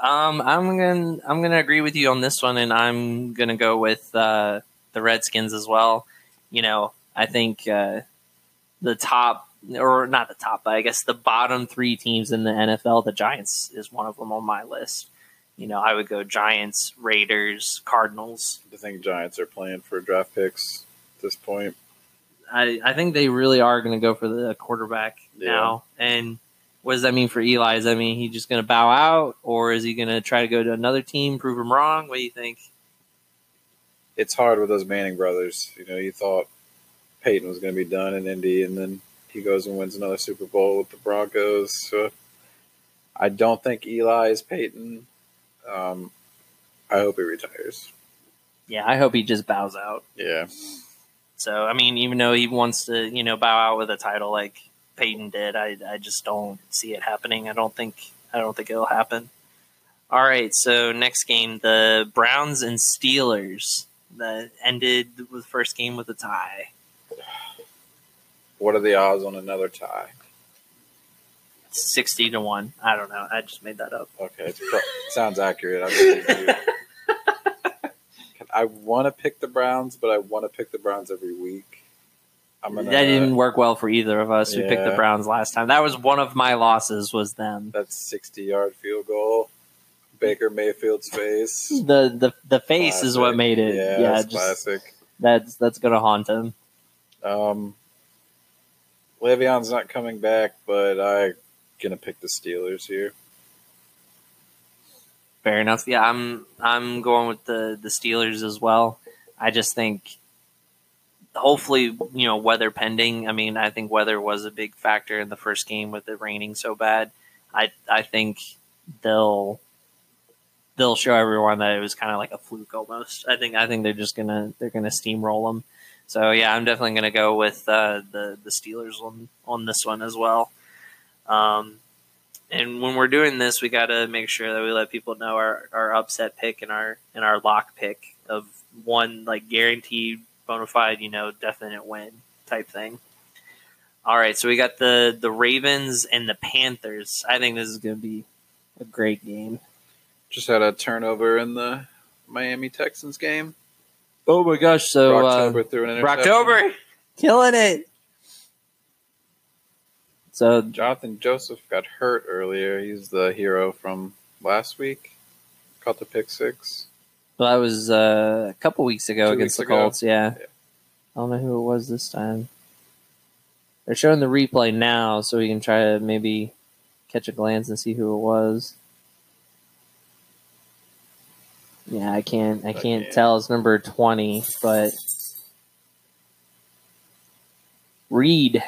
Um, I'm gonna I'm gonna agree with you on this one, and I'm gonna go with uh, the Redskins as well. You know, I think uh, the top or not the top, but I guess the bottom three teams in the NFL, the Giants is one of them on my list. You know, I would go Giants, Raiders, Cardinals. I think Giants are playing for draft picks at this point. I, I think they really are going to go for the quarterback Yeah. now. And what does that mean for Eli? Does that mean he's just going to bow out, or is he going to try to go to another team, prove him wrong? What do you think? It's hard with those Manning brothers. You know, you thought Peyton was going to be done in Indy, and then he goes and wins another Super Bowl with the Broncos. So I don't think Eli is Peyton. Um, I hope he retires. Yeah, I hope he just bows out. Yeah, So, I mean, even though he wants to, you know, bow out with a title like Peyton did, I, I just don't see it happening. I don't think I don't think it'll happen. All right, so next game, the Browns and Steelers that ended the first game with a tie. What are the odds on another tie? Sixty to one. I don't know. I just made that up. Okay, pro- sounds accurate. I. *laughs* I want to pick the Browns, but I want to pick the Browns every week. I'm gonna. that didn't work well for either of us. We picked the Browns last time. That was one of my losses. Was them. That 60 yard field goal. Baker Mayfield's face. The the the face is what made it. Yeah, Yeah, that's just, classic. that's that's gonna haunt him. Um, Le'Veon's not coming back, but I'm gonna pick the Steelers here. Fair enough. Yeah, I'm I'm going with the the Steelers as well. I just think hopefully, you know, weather pending. I mean, I think weather was a big factor in the first game with it raining so bad. I I think they'll they'll show everyone that it was kind of like a fluke almost. I think I think they're just gonna they're gonna steamroll them. So yeah, I'm definitely gonna go with uh, the the Steelers on on this one as well. Um, and when we're doing this, we got to make sure that we let people know our, our upset pick and our and our lock pick of one like guaranteed bona fide, you know, definite win type thing. All right, so we got the the Ravens and the Panthers. I think this is going to be a great game. Just had a turnover in the Miami Texans game. Oh my gosh! So Brocktober uh, threw an interception. Brocktober killing it. So Johnathan Joseph got hurt earlier. He's the hero from last week. Caught the pick six. Well, that was uh, a couple weeks ago Two against weeks the ago. Colts. Yeah. Yeah. I don't know who it was this time. They're showing the replay now, so we can try to maybe catch a glance and see who it was. Yeah, I can't. I can't tell. It's number twenty, but Reid.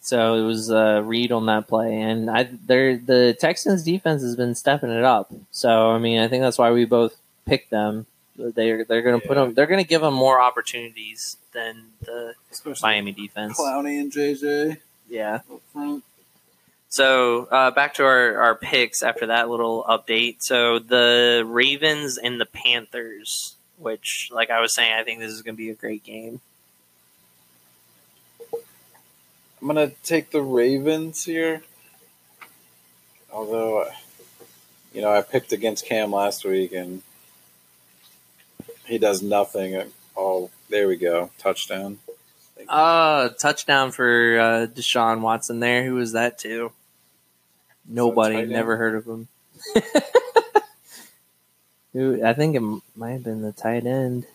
So it was uh, Reid on that play, and I they're, the Texans defense has been stepping it up. So I mean, I think that's why we both picked them. They're they're going to put them. They're going to give them more opportunities than the Especially Miami defense. Clowney and JJ Yeah. up front. So uh, back to our, our picks after that little update. So the Ravens and the Panthers, which, like I was saying, I think this is going to be a great game. I'm gonna take the Ravens here. Although, you know, I picked against Cam last week and he does nothing. Oh, there we go, touchdown. Uh, touchdown for uh, Deshaun Watson there. Who was that to? Nobody. Never heard of him. *laughs* Who? I think it might have been the tight end.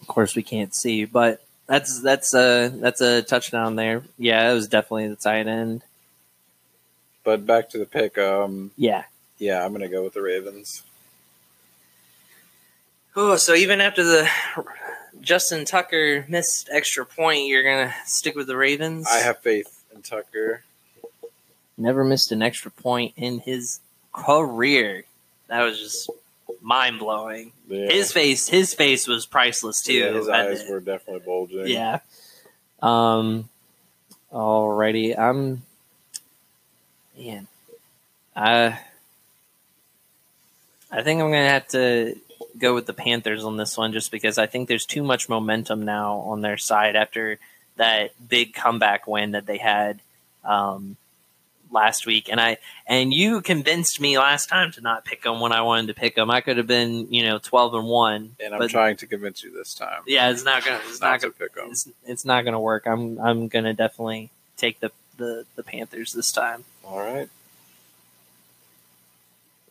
Of course, we can't see, but that's that's a that's a touchdown there. Yeah, it was definitely the tight end. but back to the pick. Um, Yeah. yeah, I'm gonna go with the Ravens. Oh, so even after the Justin Tucker missed extra point, you're gonna stick with the Ravens? I have faith in Tucker. Never missed an extra point in his career. That was just mind blowing. Yeah. His face, his face was priceless too. Yeah, his eyes were definitely bulging. yeah. Um. Alrighty, I'm. Man, I. I think I'm gonna have to go with the Panthers on this one, just because I think there's too much momentum now on their side after that big comeback win that they had um, last week. And I and you convinced me last time to not pick them when I wanted to pick them. I could have been you know twelve and one, And I'm but trying to convince you this time. yeah, it's not gonna it's not not gonna pick 'em. it's, it's not gonna work. I'm I'm gonna definitely take the the the Panthers this time. All right.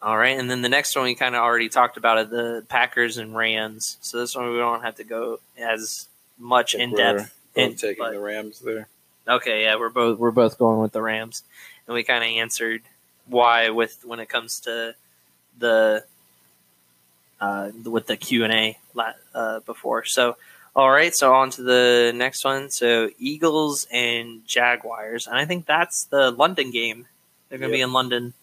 All right, and then the next one we kind of already talked about it, the Packers and Rams. So this one we don't have to go as much in depth. We're in- taking but- the Rams there. Okay, yeah, we're both we're both going with the Rams, and we kind of answered why with when it comes to the uh, with the Q and A uh, before. So, all right, so on to the next one. So Eagles and Jaguars, and I think that's the London game. They're going to be in London.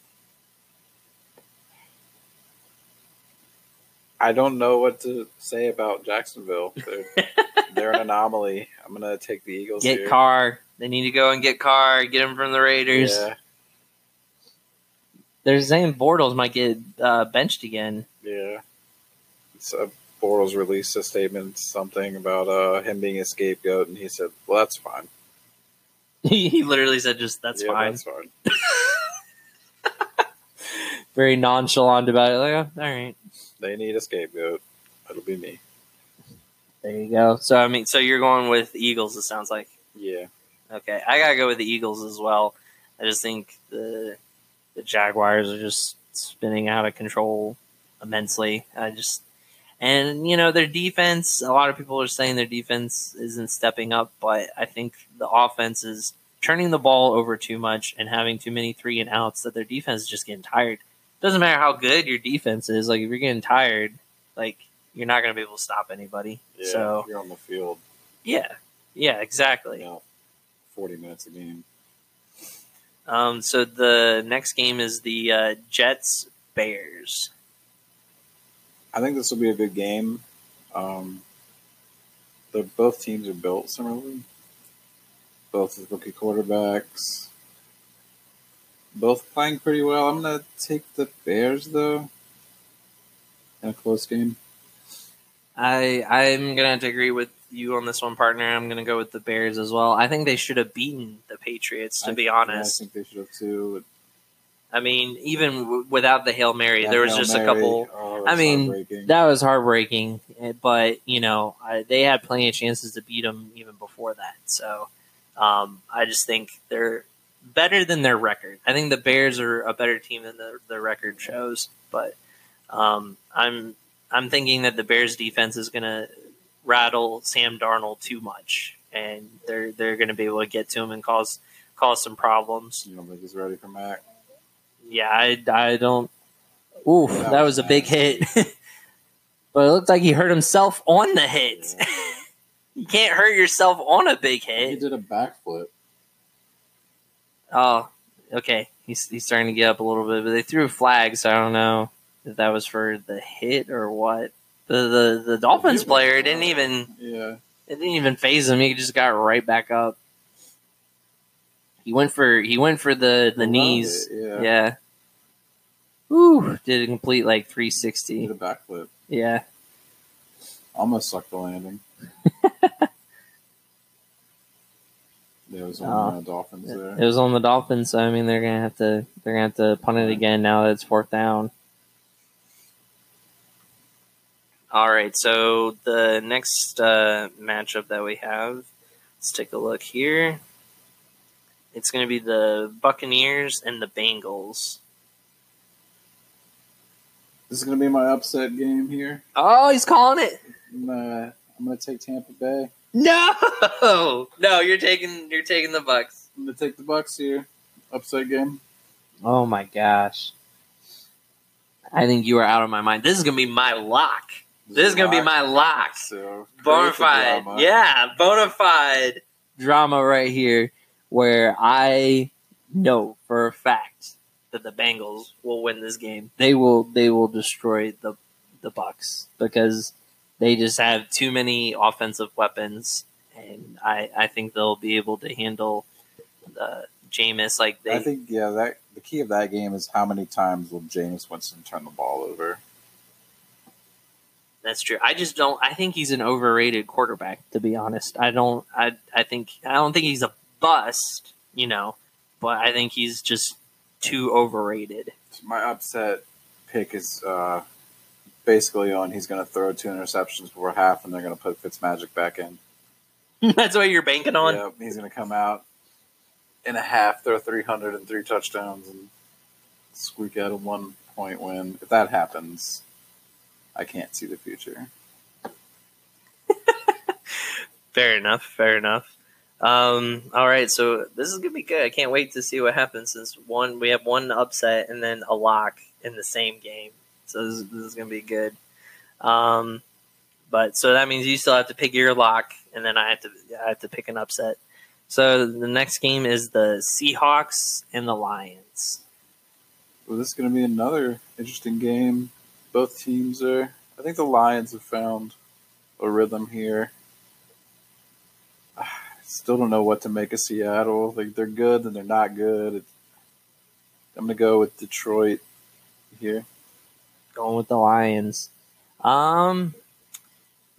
I don't know what to say about Jacksonville. *laughs* They're, an anomaly. I'm gonna take the Eagles Get here. Carr. They need to go and get Carr. Get him from the Raiders. Yeah, They're saying Bortles might get uh, benched again. yeah. So Bortles released a statement, something about uh, him being a scapegoat, and he said, "Well, that's fine. *laughs* he literally said, "Just that's yeah, fine." That's fine." *laughs* Very nonchalant about it. Like, oh, all right. They need a scapegoat. It'll be me. There you go. So I mean, so you're going with Eagles. It sounds like Yeah, okay. I gotta go with the Eagles as well. I just think the the Jaguars are just spinning out of control immensely. I just and you know their defense. A lot of people are saying their defense isn't stepping up, but I think the offense is turning the ball over too much and having too many three and outs. That their defense is just getting tired. Doesn't matter how good your defense is. Like if you're getting tired, like you're not going to be able to stop anybody. yeah. So you're on the field. yeah, yeah, exactly. Forty minutes a game. Um, so the next game is the uh, Jets Bears. I think this will be a good game. Um, the both teams are built similarly. Both with rookie quarterbacks. Both playing pretty well. I'm gonna take the Bears though. In a close game. I I'm gonna have to agree with you on this one, partner. I'm gonna go with the Bears as well. I think they should have beaten the Patriots. To I- be yeah, honest, I think they should have too. I mean, even w- without the hail mary, That there was Hail just a couple. oh, I mean. That was heartbreaking, eh, but you know I, they had plenty of chances to beat them even before that. So um, I just think they're better than their record. I think the Bears are a better team than the, their record shows. But um, I'm I'm thinking that the Bears defense is going to rattle Sam Darnold too much, and they're they're going to be able to get to him and cause cause some problems. you don't think he's ready for Mack? Yeah, I, I don't. Ooh, That that was was a big hit. *laughs* but it looked like he hurt himself on the hit. Yeah. *laughs* you can't hurt yourself on a big hit. He did a backflip. Oh, okay. He's, he's starting to get up a little bit, but they threw a flag, so I don't know if that was for the hit or what. The the, the Dolphins player didn't even Yeah. it didn't even faze him. He just got right back up. He went for he went for the the Around knees. it, yeah. Yeah. Ooh, did a complete like 360. did a backflip. Yeah. Almost sucked the landing. *laughs* There was on Oh. uh, Dolphins It was on the Dolphins, so I mean they're gonna have to they're gonna have to punt it again now that it's fourth down. All right, so the next uh, matchup that we have, let's take a look here. It's going to be the Buccaneers and the Bengals. This is going to be my upset game here. Oh, he's calling it. I'm, uh, I'm going to take Tampa Bay. No, *laughs* no, you're taking you're taking the Bucks. I'm going to take the Bucks here. Upset game. Oh my gosh, I think you are out of my mind. This is going to be my lock. This is going to be my lock. So bona create the fide. drama. Yeah, bonafide drama right here where I know for a fact that the Bengals will win this game. They will they will destroy the the Bucks because they just have too many offensive weapons and I, I think they'll be able to handle the Jameis like they I think yeah, that the key of that game is how many times will Jameis Winston turn the ball over. That's true. I just don't. I think he's an overrated quarterback. To be honest, I don't. I I think I don't think he's a bust. You know, but I think he's just too overrated. My upset pick is uh, basically on he's going to throw two interceptions before half, and they're going to put Fitzmagic back in. *laughs* That's what you're banking on. Yeah, he's going to come out in a half, throw 303 touchdowns, and squeak out a one point win. If that happens, I can't see the future. *laughs* fair enough. Fair enough. Um, all right, so this is gonna be good. I can't wait to see what happens. Since one, we have one upset and then a lock in the same game, so this, this is gonna be good. Um, but so that means you still have to pick your lock, and then I have to I have to pick an upset. So the next game is the Seahawks and the Lions. Well, this is going to be another interesting game. Both teams are. I think the Lions have found a rhythm here. I *sighs* still don't know what to make of Seattle. Like they're good and they're not good. It's, I'm to go with Detroit here. Going with the Lions. Um,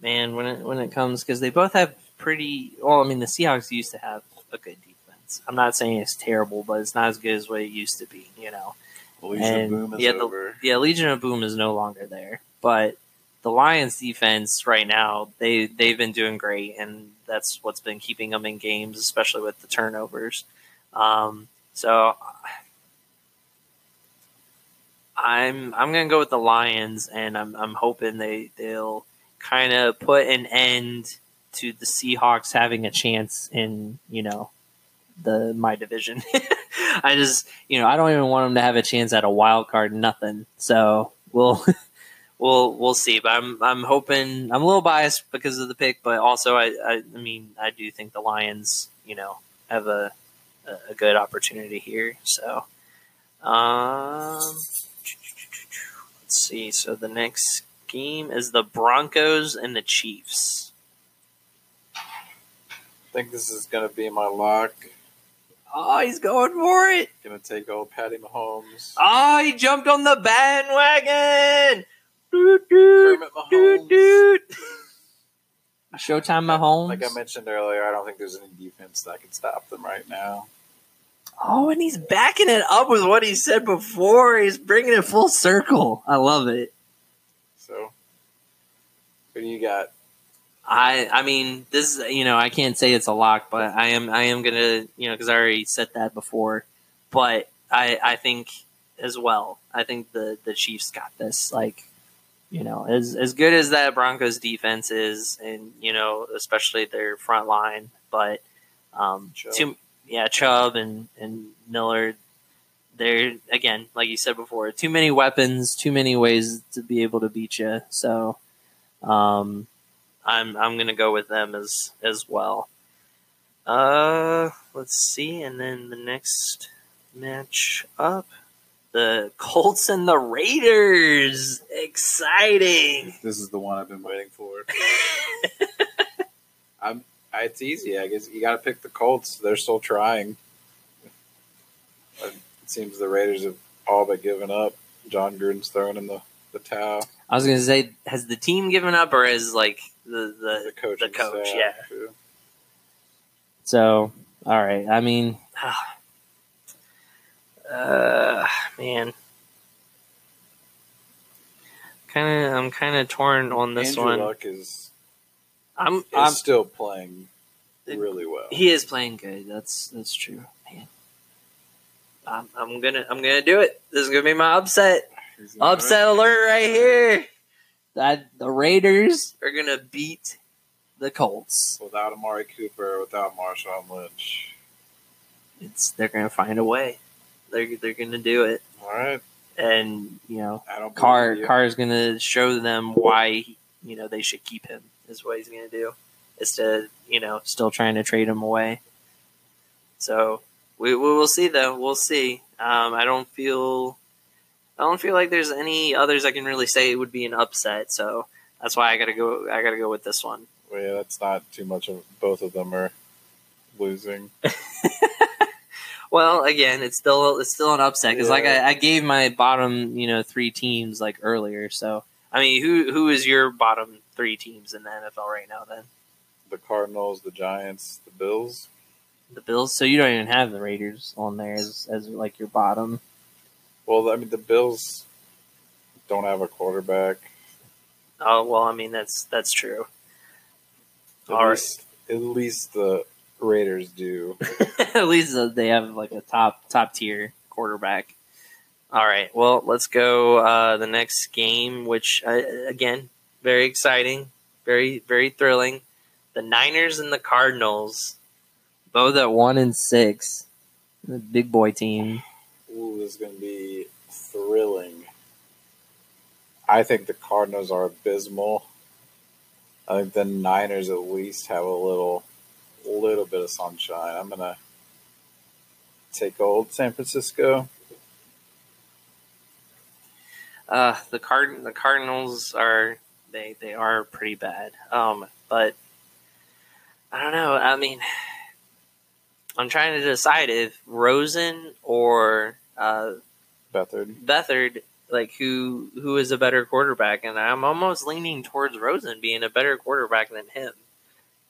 man, when it when it comes because they both have pretty. Well, I mean, the Seahawks used to have a good defense. I'm not saying it's terrible, but it's not as good as what it used to be. You know. Legion And, Boom is yeah, the- Yeah, Legion of Boom is no longer there, but the Lions defense right now they they've been doing great, and that's what's been keeping them in games, especially with the turnovers. Um, so I'm I'm gonna go with the Lions, and I'm I'm hoping they they'll kind of put an end to the Seahawks having a chance in you know the my division. *laughs* I just you know I don't even want them to have a chance at a wild card, nothing. So we'll *laughs* we'll we'll see. But I'm I'm hoping I'm a little biased because of the pick, but also I I, I mean I do think the Lions you know have a a, good opportunity here. So um let's see. So the next game is the Broncos and the Chiefs. I think this is going to be my lock. Oh, he's going for it. To take old Patty Mahomes. Oh, he jumped on the bandwagon. Doot, doot, Kermit doot, doot. *laughs* Showtime Mahomes. Like I mentioned earlier, I don't think there's any defense that can stop them right now. oh, and he's backing it up with what he said before. He's bringing it full circle. I love it. So, who do you got? I I mean this is you know I can't say it's a lock, but I am I am gonna you know because I already said that before, but I I think as well I think the the Chiefs got this like you know as as good as that Broncos defense is and you know especially their front line, but um Chubb. too yeah Chubb and and Miller they're again like you said before too many weapons too many ways to be able to beat you so um I'm I'm gonna go with them as as well. Uh, let's see, and then the next match up, the Colts and the Raiders. Exciting. This is the one I've been waiting for. *laughs* I'm. It's easy. I guess you got to pick the Colts. They're still trying. It seems the Raiders have all but given up. Jon Gruden's throwing in the, the towel. I was gonna say, has the team given up, or is like the The the coach. the coach, yeah. too. so? All right. I mean, *sighs* uh, man, kind of. I'm kind of torn on this Andrew one. Luck is, I'm. is I'm still playing really well. He is playing good. That's that's true, man. I'm, I'm gonna I'm gonna do it. This is gonna be my upset. Upset alert right here. That the Raiders are gonna beat the Colts. Without Amari Cooper, without Marshawn Lynch. It's they're gonna find a way. They're they're gonna do it, All right. and you know Carr you. Carr's gonna show them why you know they should keep him. Is what he's gonna do. Is to you know still trying to trade him away. So we we will see though. We'll see. Um, I don't feel I don't feel like there's any others I can really say it would be an upset. So that's why I gotta go. I gotta go with this one. Well, yeah, that's not too much of both of them are losing. *laughs* Well, again, it's still it's still an upset because like I, I gave my bottom you know three teams like earlier, so I mean, who who is your bottom three teams in the NFL right now? Then The Cardinals, the Giants, the Bills. the Bills. So you don't even have the Raiders on there as as like your bottom. Well, I mean, the Bills don't have a quarterback. Oh well, I mean that's that's true. At All right. least, at least the Raiders do. *laughs* At least uh, they have like a top top tier quarterback. All right, well let's go uh, the next game, which uh, again very exciting, very very thrilling. The Niners and the Cardinals, both at one and six, the big boy team. Ooh, this is going to be thrilling. I think the Cardinals are abysmal. I think the Niners at least have a little, little bit of sunshine. I'm gonna take old San Francisco. Uh, the card the Cardinals are they they are pretty bad. Um, but I don't know. I mean, I'm trying to decide if Rosen or uh, Beathard. Beathard, like who who is a better quarterback, and I'm almost leaning towards Rosen being a better quarterback than him.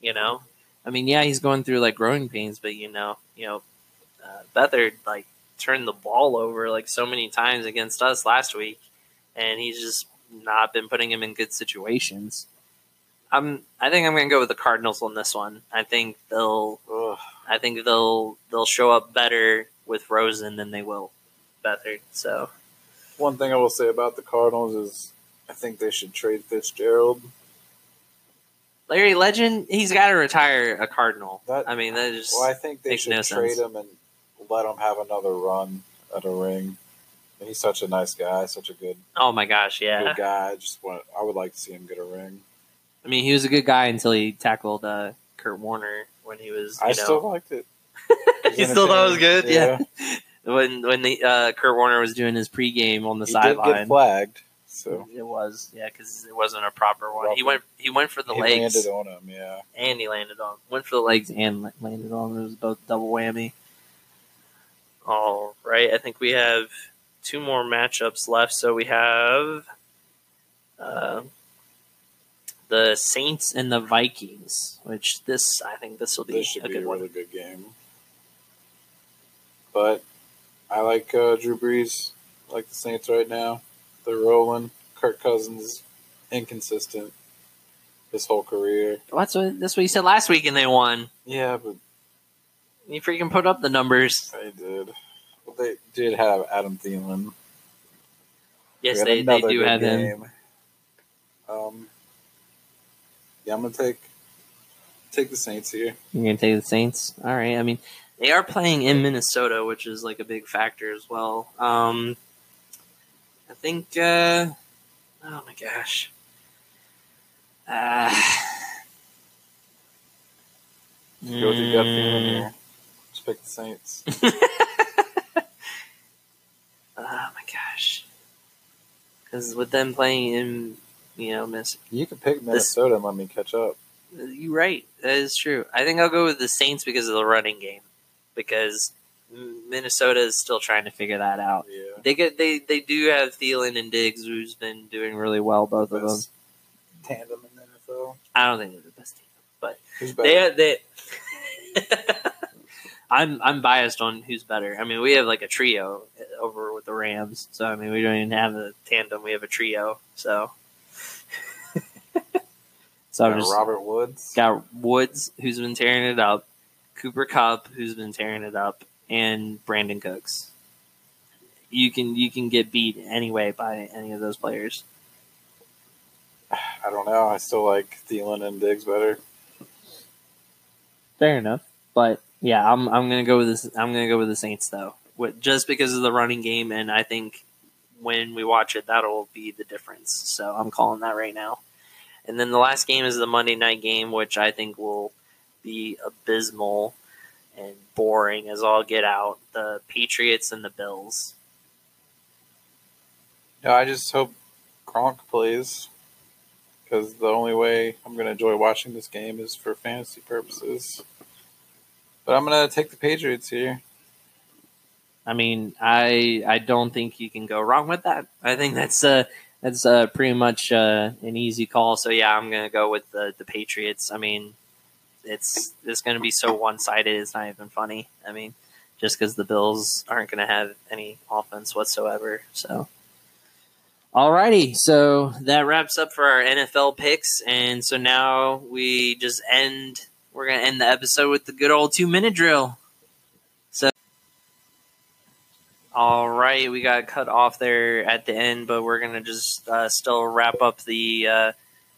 You know, I mean, yeah, he's going through like growing pains, but you know, you know, uh, Beathard like turned the ball over like so many times against us last week, and he's just not been putting him in good situations. I'm, I think I'm going to go with the Cardinals on this one. I think they'll, Ugh. I think they'll, they'll show up better with Rosen than they will Beathard. So. One thing I will say about the Cardinals is I think they should trade Fitzgerald. Larry Legend, he's got to retire a Cardinal. That- I mean, that just Well, I think they should no trade sense. him and let him have another run at a ring. He's such a nice guy, such a good oh my gosh, yeah. good guy. I just want I would like to see him get a ring. I mean, he was a good guy until he tackled uh, Kurt Warner when he was. I know, still liked it. You still thought it was good, Yeah. yeah. When when the uh, Kurt Warner was doing his pregame on the He did get sideline, flagged, so it was yeah, because it wasn't a proper one. He went he went for the he legs landed on him. Yeah, and he landed on went for the legs and landed on. It was both double whammy. All right, I think we have two more matchups left. So we have uh, the Saints and the Vikings, which this I think this will be this a be good a one. good game. But I like uh, Drew Brees. I like the Saints right now. They're rolling. Kirk Cousins inconsistent his whole career. Well, that's what that's what you said last week, and they won. Yeah, but You freaking put up the numbers. they did. Well, they did have Adam Thielen. Yes, they, they do have him. Um, yeah, I'm gonna take take the Saints here. You're gonna take the Saints. All right. I mean, they are playing in Minnesota, which is like a big factor as well. Um, I think. Uh, oh my gosh. Uh, Go with your gut feeling here. Just pick the Saints. *laughs* Oh my gosh. Because with them playing in, you know, Miss, You can pick Minnesota and let me catch up. you're right. That is true. I think I'll go with the Saints because of the running game. Because Minnesota is still trying to figure that out. Yeah. They get they they do have Thielen and Diggs, who's been doing really well, both of them. Tandem in the NFL. I don't think they're the best tandem, but they they. *laughs* I'm I'm biased on who's better. I mean, we have like a trio over with the Rams, so I mean, we don't even have a tandem; we have a trio. So, *laughs* so I'm just Robert Woods. got Woods, who's been tearing it up, Cooper Kupp, who's been tearing it up, and Brandin Cooks. You can you can get beat anyway by any of those players. I don't know. I still like Thielen and Diggs better. Fair enough, but yeah, I'm I'm gonna go with this. I'm gonna go with the Saints though, with, just because of the running game, and I think when we watch it, that'll be the difference. So I'm calling that right now. And then the last game is the Monday night game, which I think will be abysmal and boring as all get out. The Patriots and the Bills. Yeah, I just hope Gronk plays because the only way I'm going to enjoy watching this game is for fantasy purposes. But I'm going to take the Patriots here. I mean, I I don't think you can go wrong with that. I think that's uh That's uh, pretty much uh, an easy call. So yeah, I'm gonna go with the the Patriots. I mean, it's it's gonna be so one sided. It's not even funny. I mean, just because the Bills aren't gonna have any offense whatsoever. So. Alrighty, so that wraps up for our NFL picks, and so now we just end. We're gonna end the episode with the good old two minute drill. So, all right, we got cut off there at the end, but we're gonna just uh, still wrap up the uh,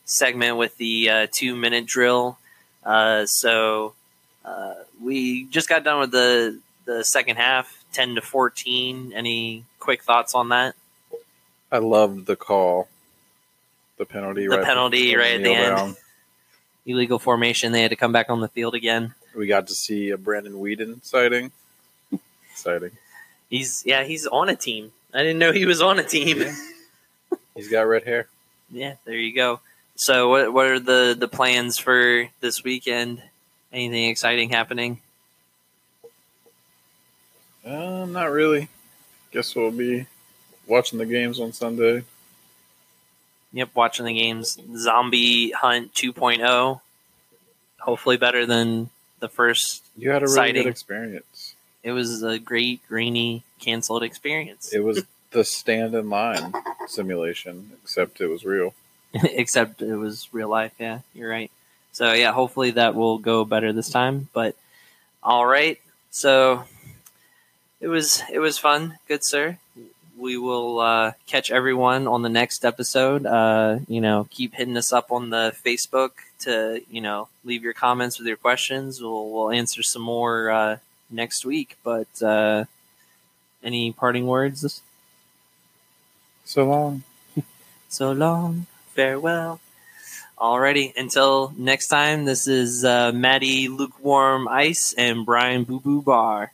segment with the uh, two minute drill. Uh, so uh, we just got done with the the second half, ten to fourteen. Any quick thoughts on that? I loved the call, the penalty, The right penalty right at the end. down. *laughs* Illegal formation. They had to come back on the field again. We got to see a Brandon Weeden sighting. *laughs* Sighting. He's yeah, he's on a team. I didn't know he was on a team. *laughs* He's got red hair. yeah, there you go. So what what are the the plans for this weekend? Anything exciting happening? Uh, not really. Guess we'll be watching the games on Sunday. Yep, watching the games. Zombie Hunt 2.0. Hopefully better than the first. You had a really Sighting. good experience. It was a great grainy canceled experience. It was the stand in line simulation, except it was real. *laughs* except it was real life. Yeah, you're right. So yeah, hopefully that will go better this time. But all right, so it was it was fun, good sir. We will uh, catch everyone on the next episode. Uh, you know, keep hitting us up on the Facebook to you know leave your comments with your questions. We'll we'll answer some more uh, next week. But uh, any parting words? So long. So long, farewell. Alrighty, until next time, this is uh, Maddie Lukewarm Ice and Brian Boo Boo Bar.